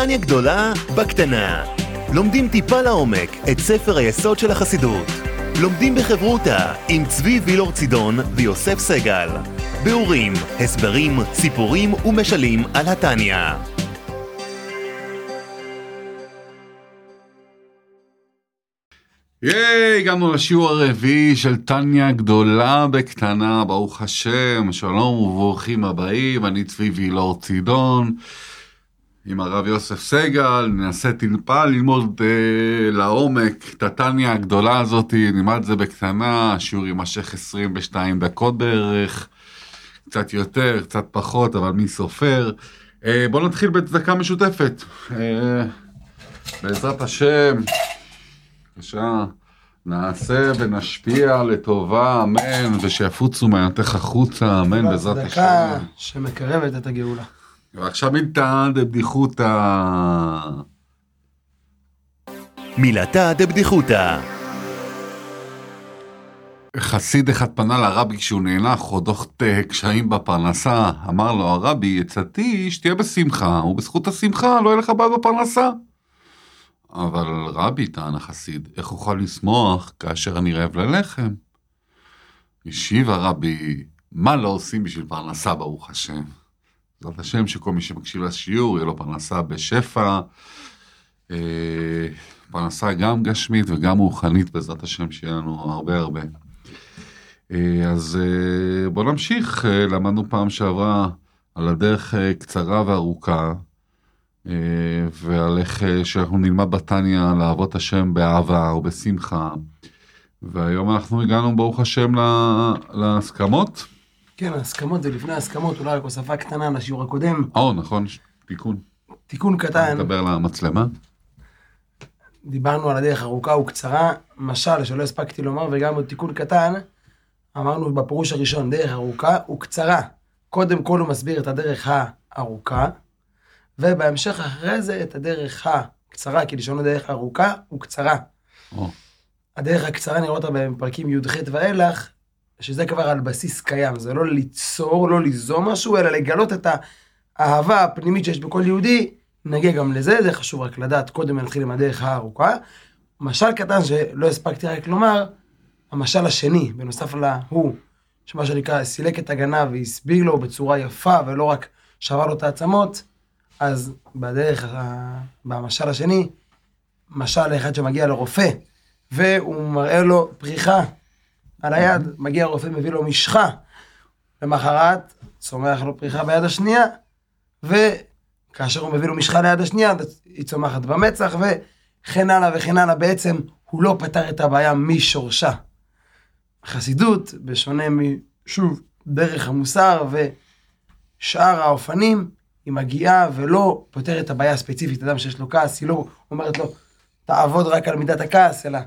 טניה גדולה בקטנה. לומדים טיפה לעומק את ספר היסוד של החסידות. לומדים בחברותה עם צבי וילור צידון ויוסף סגל. ביאורים, הסברים, סיפורים ומשלים על התניא. ייי, הגענו לשיעור הרביעי של טניה גדולה בקטנה, ברוך השם, שלום וברוכים הבאים, אני צבי וילור צידון, עם הרב יוסף סגל, ננסה טיפה ללמוד אה, לעומק את הטניה הגדולה הזאת, נלמד את זה בקטנה, השיעור יימשך 22 דקות בערך, קצת יותר, קצת פחות, אבל מי סופר. אה, בואו נתחיל בצדקה משותפת. אה, בעזרת השם. בבקשה, נעשה ונשפיע לטובה, אמן, ושיפוצו מעיינתך החוצה, אמן, בעזרת צדקה השם. שמקרבת את הגאולה. ועכשיו מילתא דבדיחותא. מילתא דבדיחותא. חסיד אחד פנה לרבי כשהוא נאנח או דוחת קשיים בפרנסה, אמר לו הרבי, עצתי שתהיה בשמחה, ובזכות השמחה לא יהיה לך בעיה בפרנסה. אבל רבי, טען החסיד, איך אוכל לשמוח כאשר אני רעב ללחם? השיב הרבי, מה לא עושים בשביל פרנסה, ברוך השם? בעזרת השם שכל מי שמקשיב לשיעור, יהיה לו פרנסה בשפע, אה, פרנסה גם גשמית וגם רוחנית, בעזרת השם, שיהיה לנו הרבה הרבה. אה, אז אה, בואו נמשיך, אה, למדנו פעם שעברה על הדרך אה, קצרה וארוכה. אה, ועל איך אה, שאנחנו נלמד בתניא לעבוד השם באהבה או בשמחה. והיום אנחנו הגענו ברוך השם לה- להסכמות. כן, ההסכמות זה לפני ההסכמות, אולי רק הוספה קטנה לשיעור הקודם. או נכון, תיקון. תיקון קטן, נדבר למצלמה. דיברנו על הדרך ארוכה וקצרה, משל שלא הספקתי לומר, וגם עוד תיקון קטן, אמרנו בפירוש הראשון, דרך ארוכה וקצרה. קודם כל הוא מסביר את הדרך הארוכה, ובהמשך אחרי זה את הדרך הקצרה, כי לשונו דרך ארוכה וקצרה. או, הדרך הקצרה נראה אותה בפרקים י"ח ואילך, שזה כבר על בסיס קיים, זה לא ליצור, לא ליזום משהו, אלא לגלות את האהבה הפנימית שיש בכל יהודי, נגיע גם לזה, זה חשוב רק לדעת, קודם נתחיל עם הדרך הארוכה. משל קטן שלא הספקתי רק לומר, המשל השני, בנוסף להוא, שמה שנקרא, סילק את הגנב והסביר לו בצורה יפה, ולא רק שבר לו את העצמות, אז בדרך, ה- במשל השני, משל אחד שמגיע לרופא, והוא מראה לו פריחה על היד, מגיע הרופא, מביא לו משחה. למחרת, צומח לו פריחה ביד השנייה, וכאשר הוא מביא לו משחה ליד השנייה, היא צומחת במצח, וכן הלאה וכן הלאה. בעצם, הוא לא פתר את הבעיה משורשה. חסידות, בשונה משוב, דרך המוסר ושאר האופנים, היא מגיעה ולא פותרת את הבעיה הספציפית. אדם שיש לו כעס, היא לא אומרת לו, תעבוד רק על מידת הכעס, אלא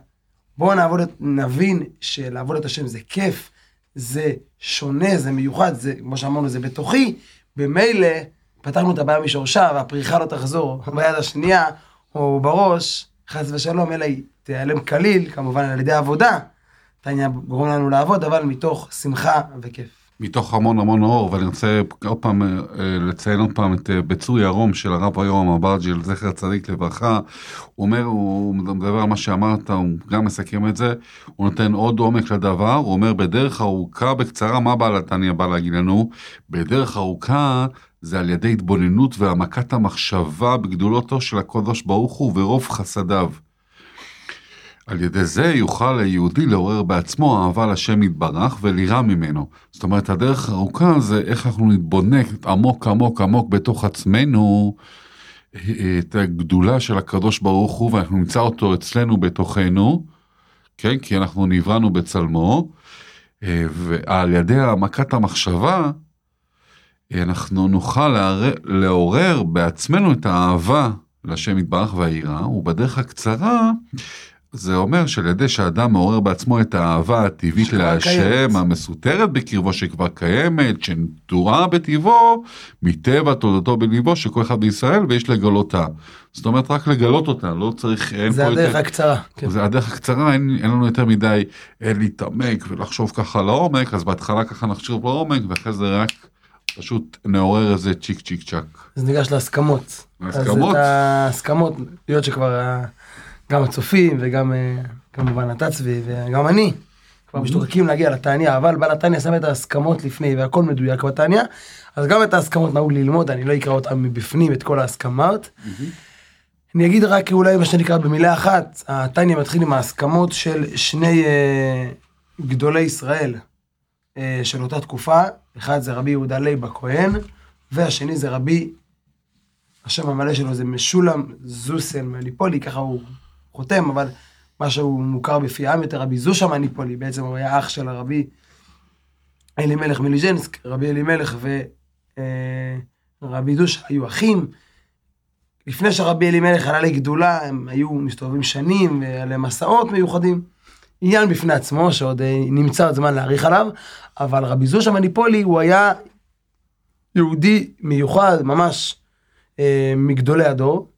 בואו נעבוד, נבין שלעבוד את השם זה כיף, זה שונה, זה מיוחד, זה, כמו שאמרנו, זה בתוכי. במילא פתרנו את הבעיה משורשה, והפריחה לא תחזור ביד השנייה, או בראש, חס ושלום, אלא היא תיעלם כליל, כמובן על ידי עבודה. תניא גורם לנו לעבוד, אבל מתוך שמחה וכיף. מתוך המון המון אור, ואני רוצה עוד פעם אה, לציין עוד פעם את אה, בצור ירום של הרב היום אברג'יל, זכר צדיק לברכה. הוא אומר, הוא מדבר על מה שאמרת, הוא גם מסכם את זה, הוא נותן עוד עומק לדבר, הוא אומר בדרך ארוכה בקצרה, מה בעל התניא בא להגיד לנו? בדרך ארוכה זה על ידי התבוננות והעמקת המחשבה בגדולתו של הקדוש ברוך הוא ורוב חסדיו. על ידי זה יוכל היהודי לעורר בעצמו אהבה לשם יתברך ולירה ממנו. זאת אומרת, הדרך הארוכה זה איך אנחנו נתבונק עמוק עמוק עמוק בתוך עצמנו את הגדולה של הקדוש ברוך הוא, ואנחנו נמצא אותו אצלנו בתוכנו, כן? כי אנחנו נבראנו בצלמו, אה, ועל ידי העמקת המחשבה, אה, אנחנו נוכל לערר, לעורר בעצמנו את האהבה לשם יתברך והיראה, ובדרך הקצרה, זה אומר שעל ידי שאדם מעורר בעצמו את האהבה הטבעית להשם. המסותרת בקרבו שכבר קיימת, שנטורה בטבעו, מטבע תולדתו בליבו של כל אחד בישראל, ויש לגלותה. זאת אומרת, רק לגלות אותה, לא צריך, זה הדרך יותר... הקצרה. כן. זה הדרך הקצרה, אין, אין לנו יותר מדי להתעמק ולחשוב ככה לעומק, אז בהתחלה ככה נחשוב לעומק, ואחרי זה רק פשוט נעורר איזה צ'יק צ'יק צ'אק. אז ניגש להסכמות. להסכמות? אז את ההסכמות, היות שכבר גם הצופים וגם אה, כמובן אתה צבי וגם אני, כבר משתוקקים להגיע לתניא, אבל בעל התניא שם את ההסכמות לפני והכל מדויק בתניא, אז גם את ההסכמות נהוג ללמוד, אני לא אקרא אותם מבפנים, את כל ההסכמות. אני אגיד רק אולי מה שנקרא במילה אחת, התניא מתחיל עם ההסכמות של שני אה, גדולי ישראל אה, של אותה תקופה, אחד זה רבי יהודה לייב הכהן, והשני זה רבי, השם המלא שלו זה משולם זוסיל מאניפולי, ככה הוא חותם, אבל מה שהוא מוכר בפי העם יותר, רבי זושא מאניפולי, בעצם הוא היה אח של הרבי אלימלך מליז'נסק, רבי אלימלך ורבי זושה היו אחים. לפני שרבי אלימלך עלה לגדולה, הם היו מסתובבים שנים, להם מסעות מיוחדים. עניין בפני עצמו, שעוד אה, נמצא עוד זמן להאריך עליו, אבל רבי זושה מניפולי הוא היה יהודי מיוחד, ממש אה, מגדולי הדור,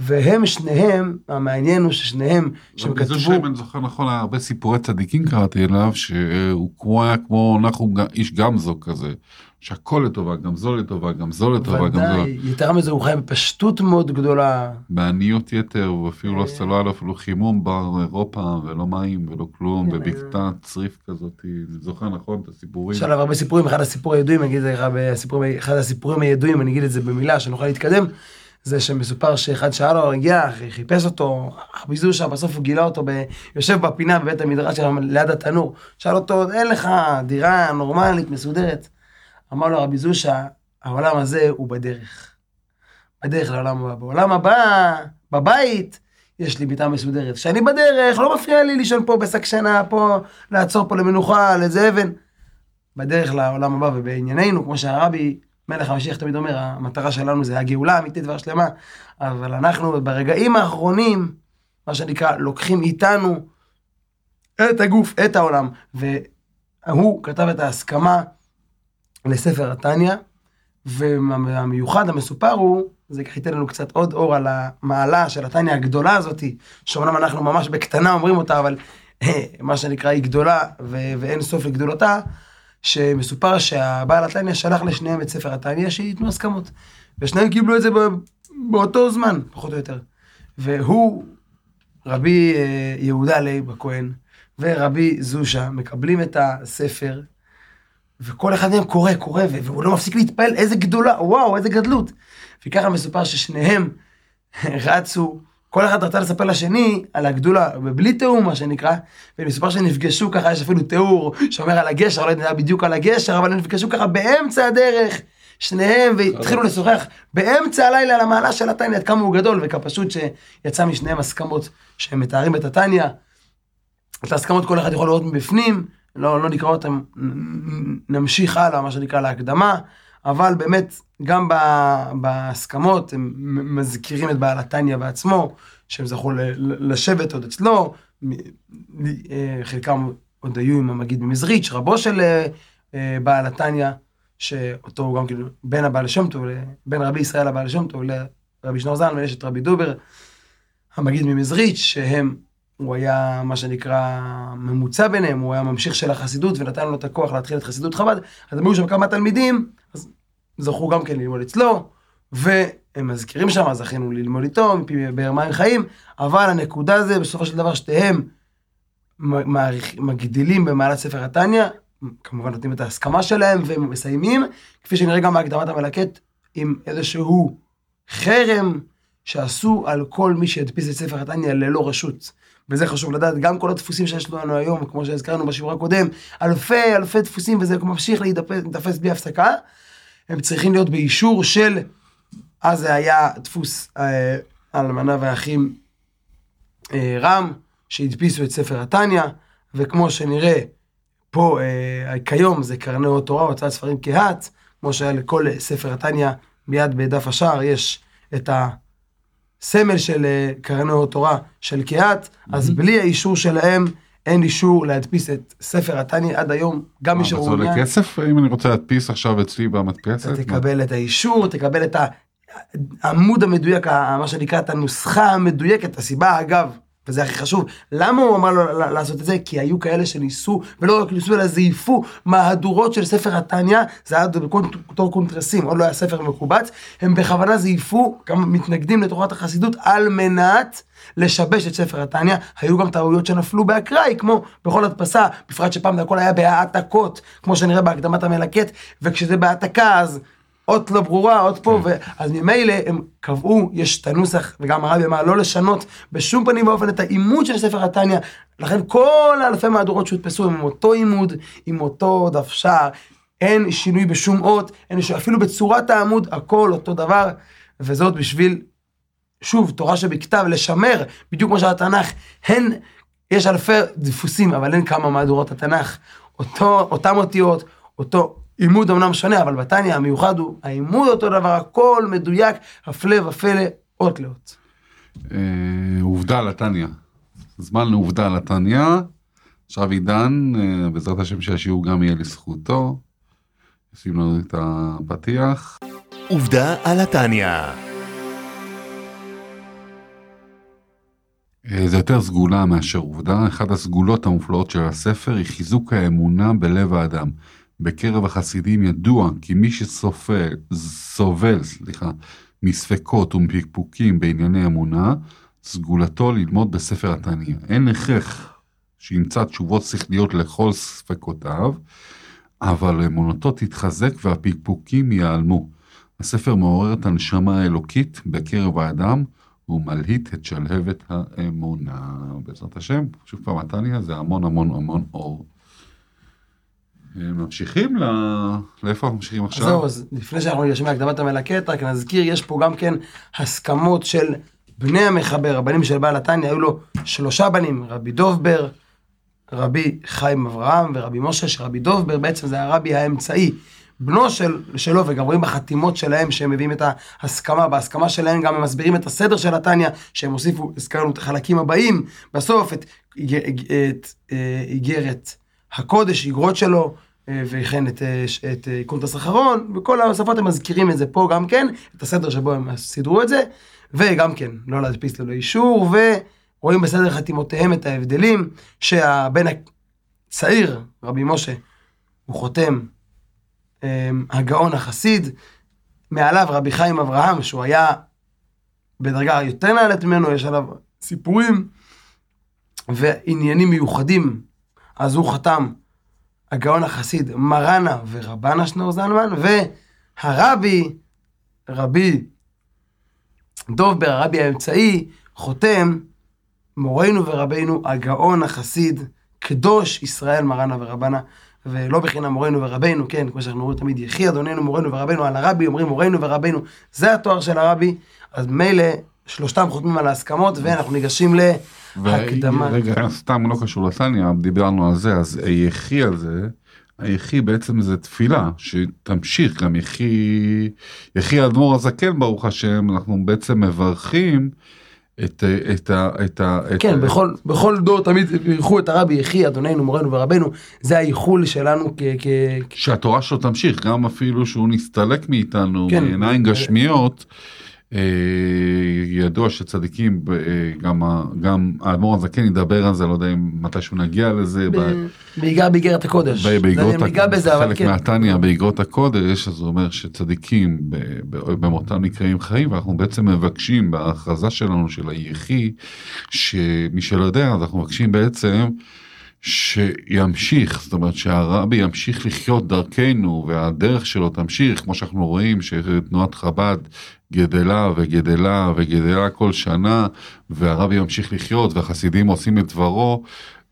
והם שניהם, המעניין הוא ששניהם, שהם כתבו, אם אני זוכר נכון, הרבה סיפורי צדיקים קראתי אליו, שהוא כמו היה כמו אנחנו איש גמזו כזה, שהכל לטובה, גם זו לטובה, גם זו לטובה, גם זו. ודאי, יתרה מזה הוא חי בפשטות מאוד גדולה, בעניות יתר, ואפילו לא אה. סלו היה לו אפילו חימום באירופה, ולא מים ולא כלום, כן, בבקתה צריף כזאת, אני זוכר נכון את הסיפורים. יש עליו הרבה סיפורים, אחד הסיפורים הידועים, אני אגיד את זה לך בסיפורים, אחד הסיפורים הידועים, אני אגיד את זה במילה, שנוכל להתקדם, זה שמסופר שאחד שאל לו, הגיע, חיפש אותו, רבי זושה, בסוף הוא גילה אותו, ב... יושב בפינה בבית המדרש שלו ליד התנור, שאל אותו, אין לך דירה נורמלית, מסודרת. אמר לו רבי זושה, העולם הזה הוא בדרך. בדרך לעולם הבא. בעולם הבא, בבית, יש לי מיטה מסודרת. כשאני בדרך, לא מפריע לי לישון פה בשק שינה, פה, לעצור פה למנוחה, על איזה אבן. בדרך לעולם הבא ובענייננו, כמו שהרבי, מלך המשיח תמיד אומר, המטרה שלנו זה הגאולה האמיתית והשלמה, אבל אנחנו ברגעים האחרונים, מה שנקרא, לוקחים איתנו את הגוף, את העולם, והוא כתב את ההסכמה לספר התניא, והמיוחד המסופר הוא, זה ככה ייתן לנו קצת עוד אור על המעלה של התניא הגדולה הזאתי, שאומנם אנחנו ממש בקטנה אומרים אותה, אבל מה שנקרא היא גדולה ואין סוף לגדולתה, שמסופר שהבעל התניא שלח לשניהם את ספר התניא שייתנו הסכמות. ושניהם קיבלו את זה באותו זמן, פחות או יותר. והוא, רבי אה, יהודה לייב הכהן ורבי זושא מקבלים את הספר, וכל אחד מהם קורא, קורא, והוא לא מפסיק להתפעל, איזה גדולה, וואו, איזה גדלות. וככה מסופר ששניהם רצו, כל אחד רצה לספר לשני על הגדולה, בלי תיאום מה שנקרא, ומסופר שנפגשו ככה, יש אפילו תיאור שאומר על הגשר, לא יודע בדיוק על הגשר, אבל הם נפגשו ככה באמצע הדרך, שניהם, והתחילו לשוחח באמצע הלילה על המעלה של התניא, עד כמה הוא גדול, וכפשוט שיצא משניהם הסכמות שהם מתארים את התניא. את ההסכמות כל אחד יכול לראות מבפנים, לא, לא נקרא אותם, נמשיך הלאה, מה שנקרא להקדמה, אבל באמת, גם בהסכמות, הם מזכירים את בעל התניא בעצמו, שהם זכו לשבת עוד אצלו, אה, חלקם עוד היו עם המגיד ממזריץ', רבו של אה, אה, בעל התניא, שאותו הוא גם כאילו בן הבעל שם טוב, בן רבי ישראל הבעל שם טוב לרבי שנור זלמן, ויש את רבי דובר, המגיד ממזריץ', שהם הוא היה מה שנקרא ממוצע ביניהם, הוא היה ממשיך של החסידות ונתן לו את הכוח להתחיל את חסידות חב"ד, אז הם היו שם כמה תלמידים, זכו גם כן ללמוד אצלו, והם מזכירים שם, זכינו ללמוד איתו, מפי באר מים חיים, אבל הנקודה זה בסופו של דבר שתיהם מגדילים במעלת ספר התניא, כמובן נותנים את ההסכמה שלהם ומסיימים, כפי שנראה גם בהקדמת המלקט, עם איזשהו חרם שעשו על כל מי שהדפיס את ספר התניא ללא רשות. וזה חשוב לדעת, גם כל הדפוסים שיש לנו היום, כמו שהזכרנו בשיעור הקודם, אלפי אלפי דפוסים, וזה ממשיך להידפס בלי הפסקה, הם צריכים להיות באישור של, אז זה היה דפוס אה, האלמנה והאחים אה, רם, שהדפיסו את ספר התניא, וכמו שנראה, פה אה, כיום זה קרני אות תורה, הוצאת ספרים כהת, כמו שהיה לכל ספר התניא, מיד בדף השער יש את הסמל של אה, קרני אות תורה של קהת, אז בלי האישור שלהם, אין אישור להדפיס את ספר התניא עד היום, גם מי מה, וזה שמעוניין. עולה כסף אם אני רוצה להדפיס עכשיו אצלי במדפסת? אתה תקבל את האישור, תקבל את העמוד המדויק, מה שנקרא, את הנוסחה המדויקת, הסיבה אגב, וזה הכי חשוב. למה הוא אמר לו לעשות את זה? כי היו כאלה שניסו, ולא רק ניסו, אלא זייפו מהדורות של ספר התניא, זה היה בתור קונטרסים, עוד לא היה ספר מקובץ, הם בכוונה זייפו, גם מתנגדים לתורת החסידות, על מנת לשבש את ספר התניא. היו גם טעויות שנפלו באקראי, כמו בכל הדפסה, בפרט שפעם זה הכל היה בהעתקות, כמו שנראה בהקדמת המלקט, וכשזה בהעתקה אז... אות לא ברורה, אות פה, ו... אז ממילא הם קבעו, יש את הנוסח, וגם הרבי אמר לא לשנות בשום פנים ואופן את העימוד של ספר התניא, לכן כל האלפי מהדורות שהודפסו הם עם אותו עימוד, עם אותו דף שער, אין שינוי בשום אות, אין שינוי, אפילו בצורת העמוד, הכל אותו דבר, וזאת בשביל, שוב, תורה שבכתב, לשמר, בדיוק כמו שהתנ"ך, הן, יש אלפי דפוסים, אבל אין כמה מהדורות התנ"ך, אותו, אותם אותיות, אותו עימוד אמנם שונה, אבל בתניא המיוחד הוא העימוד אותו דבר, הכל מדויק, הפלא ופלא, אות לאות. אה, עובדה לתניא. זמן לעובדה לתניא. עכשיו עידן, אה, בעזרת השם שהשיעור גם יהיה לזכותו. שים לנו את הפתיח. עובדה על התניא. אה, זה יותר סגולה מאשר עובדה. אחת הסגולות המופלאות של הספר היא חיזוק האמונה בלב האדם. בקרב החסידים ידוע כי מי שסובל, סובל, סליחה, מספקות ומפקפוקים בענייני אמונה, סגולתו ללמוד בספר התניא. אין הכרח שימצא תשובות שכליות לכל ספקותיו, אבל אמונתו תתחזק והפקפוקים ייעלמו. הספר מעורר את הנשמה האלוקית בקרב האדם, הוא מלהיט את שלהבת האמונה. בעזרת השם, שוב פעם, התניא זה המון המון המון אור. אה, ממשיכים ל... לאיפה אנחנו ממשיכים עכשיו? זהו, אז לפני שאנחנו ניגשים להקדמת המלקט, רק נזכיר, יש פה גם כן הסכמות של בני המחבר, הבנים של בעל התניא, היו לו שלושה בנים, רבי דובבר, רבי חיים אברהם ורבי משה, שרבי דובבר בעצם זה הרבי האמצעי, בנו של, שלו, וגם רואים בחתימות שלהם שהם מביאים את ההסכמה, בהסכמה שלהם גם הם מסבירים את הסדר של התניא, שהם הוסיפו, הזכרנו את החלקים הבאים, בסוף את אה, איגרת הקודש, איגרות שלו, אה, וכן את, אה, ש- את אה, קונטרס אחרון, וכל ההוספות הם מזכירים את זה פה גם כן, את הסדר שבו הם סידרו את זה, וגם כן, לא להדפיס ללא אישור, ורואים בסדר חתימותיהם את ההבדלים, שהבן הצעיר, רבי משה, הוא חותם אה, הגאון החסיד, מעליו רבי חיים אברהם, שהוא היה בדרגה יותר נעלית ממנו, יש עליו סיפורים ועניינים מיוחדים, אז הוא חתם הגאון החסיד מרנה ורבנה שנור זלמן, והרבי, רבי דובבר, הרבי האמצעי, חותם מורנו ורבנו הגאון החסיד, קדוש ישראל מרנה ורבנה, ולא בחינם מורנו ורבנו, כן, כמו שאנחנו אומרים תמיד, יחי אדוננו מורנו ורבנו, על הרבי אומרים מורנו ורבנו, זה התואר של הרבי, אז מילא שלושתם חותמים על ההסכמות, ואנחנו ניגשים להקדמה. רגע, סתם לא קשור לתניא, דיברנו על זה, אז היחי על זה, היחי בעצם זה תפילה שתמשיך, גם יחי, יחי האדמו"ר הזקן ברוך השם, אנחנו בעצם מברכים את, ה- את, ה- את, ה- את כן, ה- בכל, בכל דור תמיד אירחו את הרבי יחי, אדוננו, מורנו ורבנו, זה האיחול שלנו כ... כ... כ- שהתורה שלו תמשיך, גם אפילו שהוא נסתלק מאיתנו כן. מעיניים גשמיות. אה, ידוע שצדיקים, אה, גם, גם האדמו"ר הזקן ידבר על זה, לא יודע אם מתישהו נגיע לזה. בעיקר באיגרת הקודש. ניגע בזה, אבל חלק כן. מהתניא באגרות הקודש, אז הוא אומר שצדיקים במותם נקראים חיים, ואנחנו בעצם מבקשים בהכרזה שלנו של היחי, שמי שלא יודע, אז אנחנו מבקשים בעצם שימשיך, זאת אומרת שהרבי ימשיך לחיות דרכנו והדרך שלו תמשיך, כמו שאנחנו רואים שתנועת חב"ד גדלה וגדלה וגדלה כל שנה, והרבי ימשיך לחיות והחסידים עושים את דברו.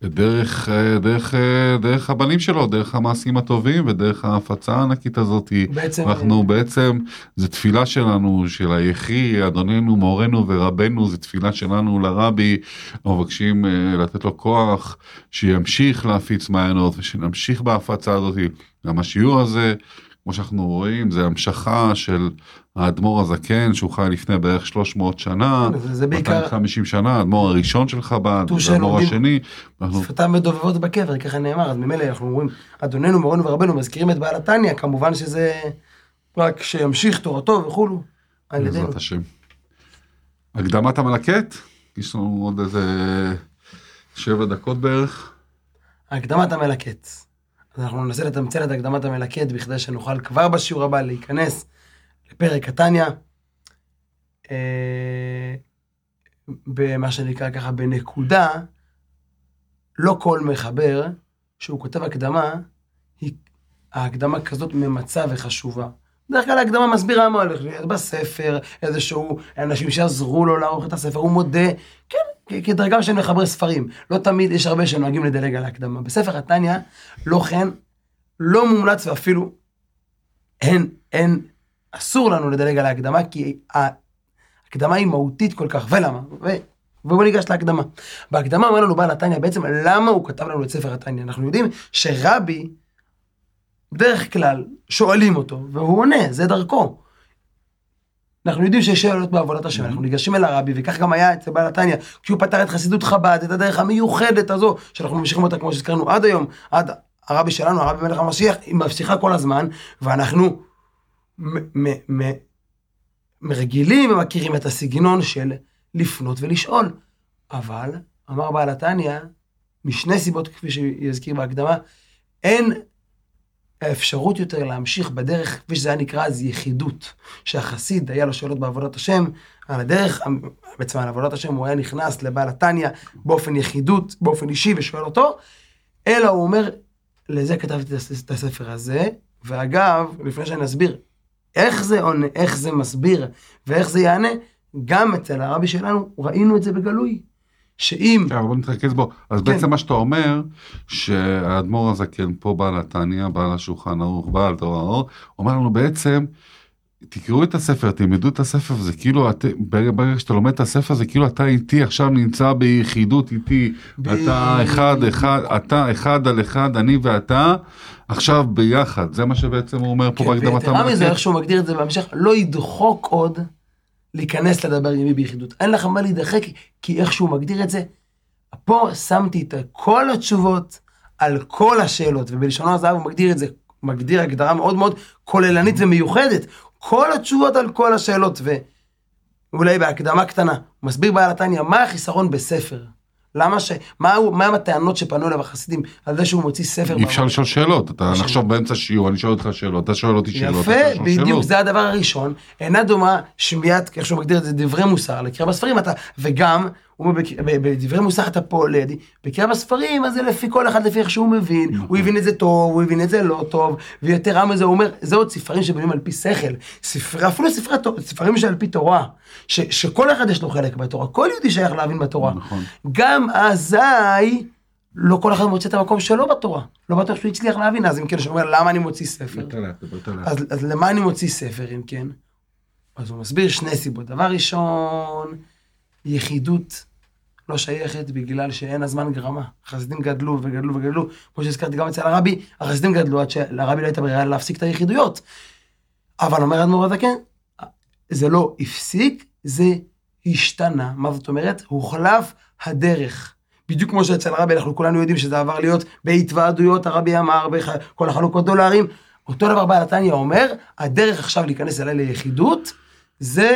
דרך, אה, דרך, אה, דרך הבנים שלו, דרך המעשים הטובים ודרך ההפצה הענקית הזאת. בעצם- אנחנו בעצם, זה תפילה שלנו, של היחי, אדוננו, מורנו ורבנו, זה תפילה שלנו לרבי, אנחנו מבקשים אה, לתת לו כוח, שימשיך להפיץ מעיינות ושנמשיך בהפצה הזאת. גם השיעור הזה, כמו שאנחנו רואים, זה המשכה של האדמו"ר הזקן, שהוא חי לפני בערך 300 שנה, זה- זה בעיקר- 250 שנה, האדמו"ר הראשון של חב"ד, האדמו"ר השני. אנחנו שפתם מדובבות בקבר, ככה נאמר, אז ממילא אנחנו אומרים, אדוננו, מורנו ורבנו, מזכירים את בעל התניא, כמובן שזה רק שימשיך תורתו וכולו, על ידינו. בעזרת השם. הקדמת המלקט? יש לנו עוד איזה שבע דקות בערך. הקדמת המלקט. אז אנחנו ננסה לתמצל את הקדמת המלקט בכדי שנוכל כבר בשיעור הבא להיכנס לפרק התניא. אה, במה שנקרא ככה בנקודה, לא כל מחבר שהוא כותב הקדמה, היא, ההקדמה כזאת ממצה וחשובה. בדרך כלל ההקדמה מסבירה מה הולך להיות בספר, איזשהו אנשים שעזרו לו לערוך את הספר, הוא מודה, כן, כ- כדרגה של מחברי ספרים. לא תמיד, יש הרבה שנוהגים לדלג על ההקדמה. בספר התניא, לא כן, לא מומלץ ואפילו אין, אין, אסור לנו לדלג על ההקדמה, כי ההקדמה היא מהותית כל כך, ולמה? ו... ובואו ניגש להקדמה. בהקדמה אומר לנו בעל התניא בעצם למה הוא כתב לנו את ספר התניא. אנחנו יודעים שרבי, בדרך כלל, שואלים אותו, והוא עונה, זה דרכו. אנחנו יודעים שיש שאלות בעבודת השם, אנחנו ניגשים אל הרבי, וכך גם היה אצל בעל התניא, כי הוא פתר את חסידות חב"ד, את הדרך המיוחדת הזו, שאנחנו ממשיכים אותה כמו שהזכרנו עד היום, עד הרבי שלנו, הרבי מלך המשיח, היא ממשיכה כל הזמן, ואנחנו רגילים ומכירים את הסגנון של לפנות ולשאול. אבל, אמר בעל התניא, משני סיבות כפי שיזכיר בהקדמה, אין האפשרות יותר להמשיך בדרך, כפי שזה היה נקרא אז יחידות, שהחסיד היה לו שאלות בעבודת השם, על הדרך, בעצם על עבודת השם הוא היה נכנס לבעל התניא באופן יחידות, באופן אישי ושואל אותו, אלא הוא אומר, לזה כתבתי את הספר הזה, ואגב, לפני שאני אסביר איך זה עונה, איך זה מסביר ואיך זה יענה, גם אצל הרבי שלנו ראינו את זה בגלוי. שאם, כן, בוא נתרכז בו. אז כן. בעצם מה שאתה אומר, שהאדמו"ר הזקן פה בעל התניא, בעל השולחן ערוך, בעל תורה האור, אומר לנו בעצם, תקראו את הספר, תלמדו את הספר, זה כאילו, את, ברגע, שאתה לומד את הספר, זה כאילו אתה איתי עכשיו נמצא ביחידות איתי, אתה אחד, אחד, אתה אחד על אחד, אני ואתה, עכשיו ביחד, זה מה שבעצם הוא אומר פה כן, בהקדמת ויתרה מזה. איך שהוא מגדיר את זה בהמשך, לא ידחוק עוד להיכנס לדבר עם מי ביחידות. אין לך מה להידחק, כי איך שהוא מגדיר את זה, פה שמתי את כל התשובות על כל השאלות, ובלשונו הזהב הוא מגדיר את זה, מגדיר הגדרה מאוד מאוד כוללנית ומיוחדת. כל התשובות על כל השאלות, ואולי בהקדמה קטנה, הוא מסביר בעל התניא, מה החיסרון בספר? למה ש... מה, הוא- מה הם הטענות שפנו אליו החסידים על זה שהוא מוציא ספר? אי אפשר? לשאול שאלות, אתה שאלות. נחשוב באמצע שיעור, אני שואל אותך שאלות, אתה שואל אותי שאלות, יפה, בדיוק. זה הדבר הראשון. אינה דומה שמיעת, איך שהוא מגדיר את זה, דברי מוסר, לקריאה בספרים אתה, וגם, בדברי מוסר אתה פה לידי, בקריאה בספרים, אז זה לפי כל אחד לפי איך שהוא מבין, נכון. הוא הבין את זה טוב, הוא הבין את זה לא טוב, ויתרה מזה, הוא אומר, זה עוד ספרים שבנויים על פי שכל, ספרי, אפילו ספרי, ספרים שעל פי תורה, ש, שכל אחד יש לו חלק בתורה, כל יהודי שייך להבין בתורה. נכון. גם אזי, לא כל אחד מוצא את המקום שלו בתורה. לא בטוח שהוא הצליח להבין, אז אם כן, הוא אומר, למה אני מוציא ספר? אז, אז למה אני מוציא ספר, אם כן? אז הוא מסביר שני סיבות. דבר ראשון, יחידות לא שייכת בגלל שאין הזמן גרמה. החסידים גדלו וגדלו וגדלו, כמו שהזכרתי גם אצל הרבי, החסידים גדלו עד שלרבי לא הייתה ברירה להפסיק את היחידויות. אבל אומר אדמו"ר הזקן, זה לא הפסיק, זה השתנה. מה זאת אומרת? הוחלף הדרך. בדיוק כמו שאצל הרבי אנחנו כולנו יודעים שזה עבר להיות בהתוועדויות, הרבי אמר, בכל החלוקות דולרים. אותו דבר בעל התניא אומר, הדרך עכשיו להיכנס אליי ליחידות, זה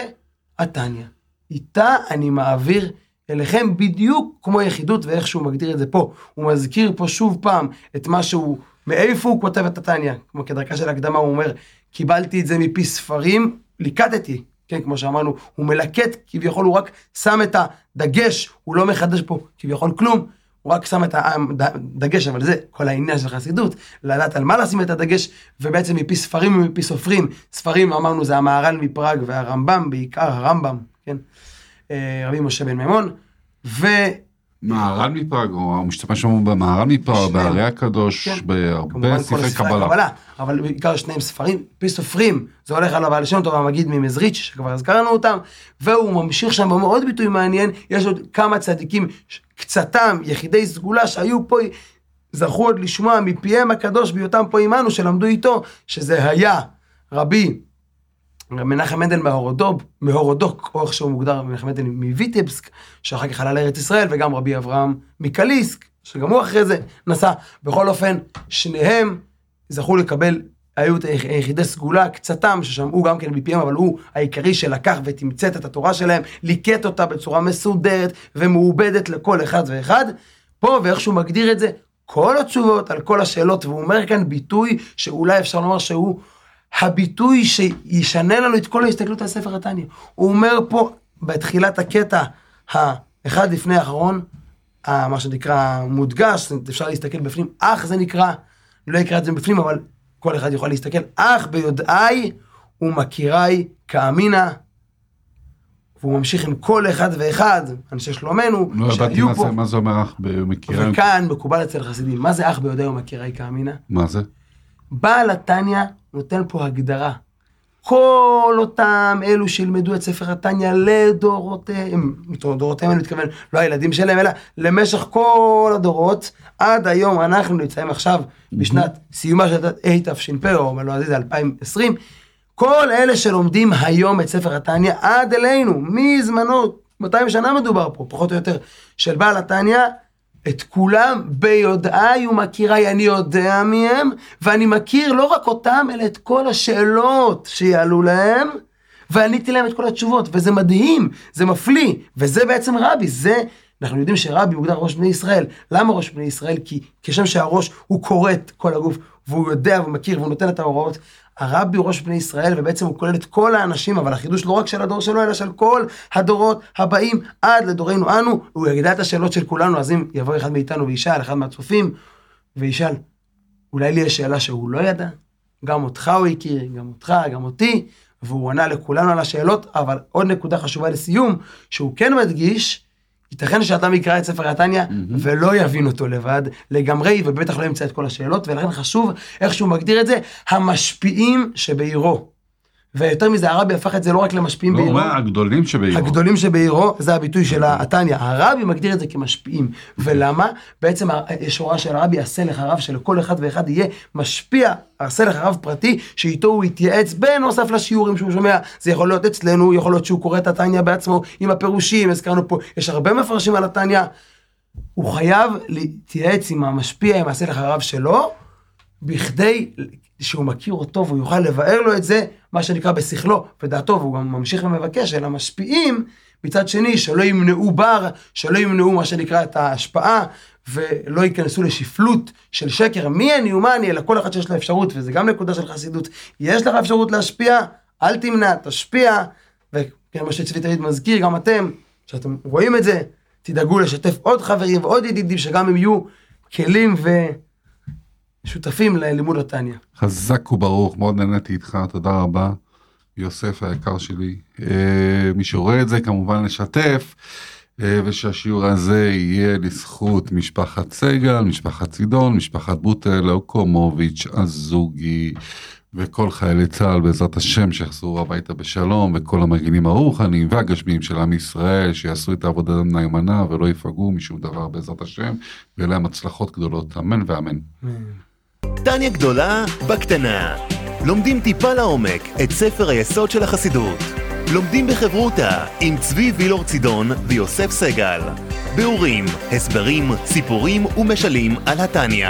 התניא. איתה אני מעביר אליכם בדיוק כמו יחידות ואיך שהוא מגדיר את זה פה. הוא מזכיר פה שוב פעם את מה שהוא, מאיפה הוא כותב את התניא. כמו כדרכה של הקדמה הוא אומר, קיבלתי את זה מפי ספרים, ליקטתי. כן, כמו שאמרנו, הוא מלקט, כביכול הוא רק שם את הדגש, הוא לא מחדש פה כביכול כלום, הוא רק שם את הדגש, אבל זה כל העניין של חסידות, לדעת על מה לשים את הדגש, ובעצם מפי ספרים ומפי סופרים, ספרים אמרנו זה המהר"ל מפראג והרמב"ם, בעיקר הרמב"ם, כן, רבי משה בן מימון, ו... מהר"ל מפראג, הוא משתמש שם במהר"ל מפראג. בהרי הקדוש, כן. בהרבה ספרי קבלה. הקבלה, אבל בעיקר שניהם ספרים, פי סופרים, זה הולך על הבעל שם טוב המגיד ממזריץ', שכבר הזכרנו אותם, והוא ממשיך שם במאוד ביטוי מעניין, יש עוד כמה צדיקים, קצתם, יחידי סגולה שהיו פה, זכו עוד לשמוע מפיהם הקדוש בהיותם פה עמנו, שלמדו איתו, שזה היה רבי מנחם מנדל מהורודוב, מהורודוק, או איך שהוא מוגדר, מנחם מנדל מויטבסק, שאחר כך עלה לארץ ישראל, וגם רבי אברהם מקליסק, שגם הוא אחרי זה נסע. בכל אופן, שניהם זכו לקבל היו את יחידי סגולה, קצתם, ששמעו גם כן מפיהם, אבל הוא העיקרי שלקח ותמצת את התורה שלהם, ליקט אותה בצורה מסודרת ומעובדת לכל אחד ואחד. פה, ואיך שהוא מגדיר את זה, כל התשובות על כל השאלות, והוא אומר כאן ביטוי שאולי אפשר לומר שהוא הביטוי שישנה לנו את כל ההסתכלות על ספר התניא. הוא אומר פה, בתחילת הקטע האחד לפני האחרון, ה- מה שנקרא מודגש, אפשר להסתכל בפנים, אך זה נקרא, לא אקרא את זה בפנים, אבל כל אחד יכול להסתכל, אך ביודעי ומכירי כאמינא. והוא ממשיך עם כל אחד ואחד, אנשי שלומנו, לא שהיו פה. מה זה אומר אח במקרה, וכאן מקובל אצל חסידים, מה זה אח ביודעי ומכירי כאמינא? מה זה? בעל התניא נותן פה הגדרה. כל אותם אלו שילמדו את ספר התניא לדורותיהם, דורותיהם אני מתכוון, לא הילדים שלהם, אלא למשך כל הדורות, עד היום אנחנו נמצאים עכשיו בשנת סיומה של התש"פ, או בלועזי זה 2020, כל אלה שלומדים היום את ספר התניא עד אלינו, מזמנו, 200 שנה מדובר פה, פחות או יותר, של בעל התניא, את כולם ביודעי ומכיריי, אני יודע מי הם, ואני מכיר לא רק אותם, אלא את כל השאלות שיעלו להם, ועניתי להם את כל התשובות, וזה מדהים, זה מפליא, וזה בעצם רבי, זה, אנחנו יודעים שרבי מוגדר ראש בני ישראל. למה ראש בני ישראל? כי כשם שהראש הוא קורא את כל הגוף, והוא יודע ומכיר והוא נותן את ההוראות, הרבי הוא ראש בני ישראל, ובעצם הוא כולל את כל האנשים, אבל החידוש לא רק של הדור שלו, אלא של כל הדורות הבאים עד לדורנו אנו, הוא ידע את השאלות של כולנו, אז אם יבוא אחד מאיתנו וישאל, אחד מהצופים, וישאל, אולי לי יש שאלה שהוא לא ידע? גם אותך הוא הכיר, גם אותך, גם אותי, והוא ענה לכולנו על השאלות, אבל עוד נקודה חשובה לסיום, שהוא כן מדגיש, ייתכן שאדם יקרא את ספר התניא ולא יבין אותו לבד לגמרי, ובטח לא ימצא את כל השאלות, ולכן חשוב איך שהוא מגדיר את זה, המשפיעים שבעירו. ויותר מזה, הרבי הפך את זה לא רק למשפיעים לא, הוא בעירו, אומר הגדולים שבעירו. הגדולים שבעירו, זה הביטוי של התניא. הרבי מגדיר את זה כמשפיעים. ולמה? בעצם יש הוראה של הרבי, עשה לך רב שלכל אחד ואחד יהיה משפיע, עשה לך רב פרטי, שאיתו הוא יתייעץ בנוסף לשיעורים שהוא שומע. זה יכול להיות אצלנו, יכול להיות שהוא קורא את התניא בעצמו עם הפירושים, הזכרנו פה, יש הרבה מפרשים על התניא. הוא חייב להתייעץ עם המשפיע, עם עשה לך רב שלו, בכדי שהוא מכיר אותו והוא יוכל לבאר לו את זה, מה שנקרא בשכלו ודעתו, והוא גם ממשיך ומבקש אל המשפיעים, מצד שני, שלא ימנעו בר, שלא ימנעו מה שנקרא את ההשפעה, ולא ייכנסו לשפלות של שקר, מי אני ומה אני, אלא כל אחד שיש לו אפשרות, וזה גם נקודה של חסידות, יש לך אפשרות להשפיע, אל תמנע, תשפיע, וכמו שצבי תמיד מזכיר, גם אתם, שאתם רואים את זה, תדאגו לשתף עוד חברים ועוד ידידים, שגם הם יהיו כלים ושותפים ללימוד התניא. חזק וברוך, מאוד נהניתי איתך, תודה רבה. יוסף היקר שלי. אה, מי שרואה את זה כמובן לשתף, אה, ושהשיעור הזה יהיה לזכות משפחת סגל, משפחת צידון, משפחת בוטל, אוקומוביץ', הזוגי, וכל חיילי צה"ל בעזרת השם שיחזרו הביתה בשלום, וכל המגינים הרוחניים והגשמיים של עם ישראל, שיעשו את העבודה נאמנה ולא יפגעו משום דבר בעזרת השם, ויהיה להם הצלחות גדולות, אמן ואמן. טניה גדולה בקטנה. לומדים טיפה לעומק את ספר היסוד של החסידות. לומדים בחברותה עם צבי וילור צידון ויוסף סגל. ביאורים, הסברים, סיפורים ומשלים על התניא.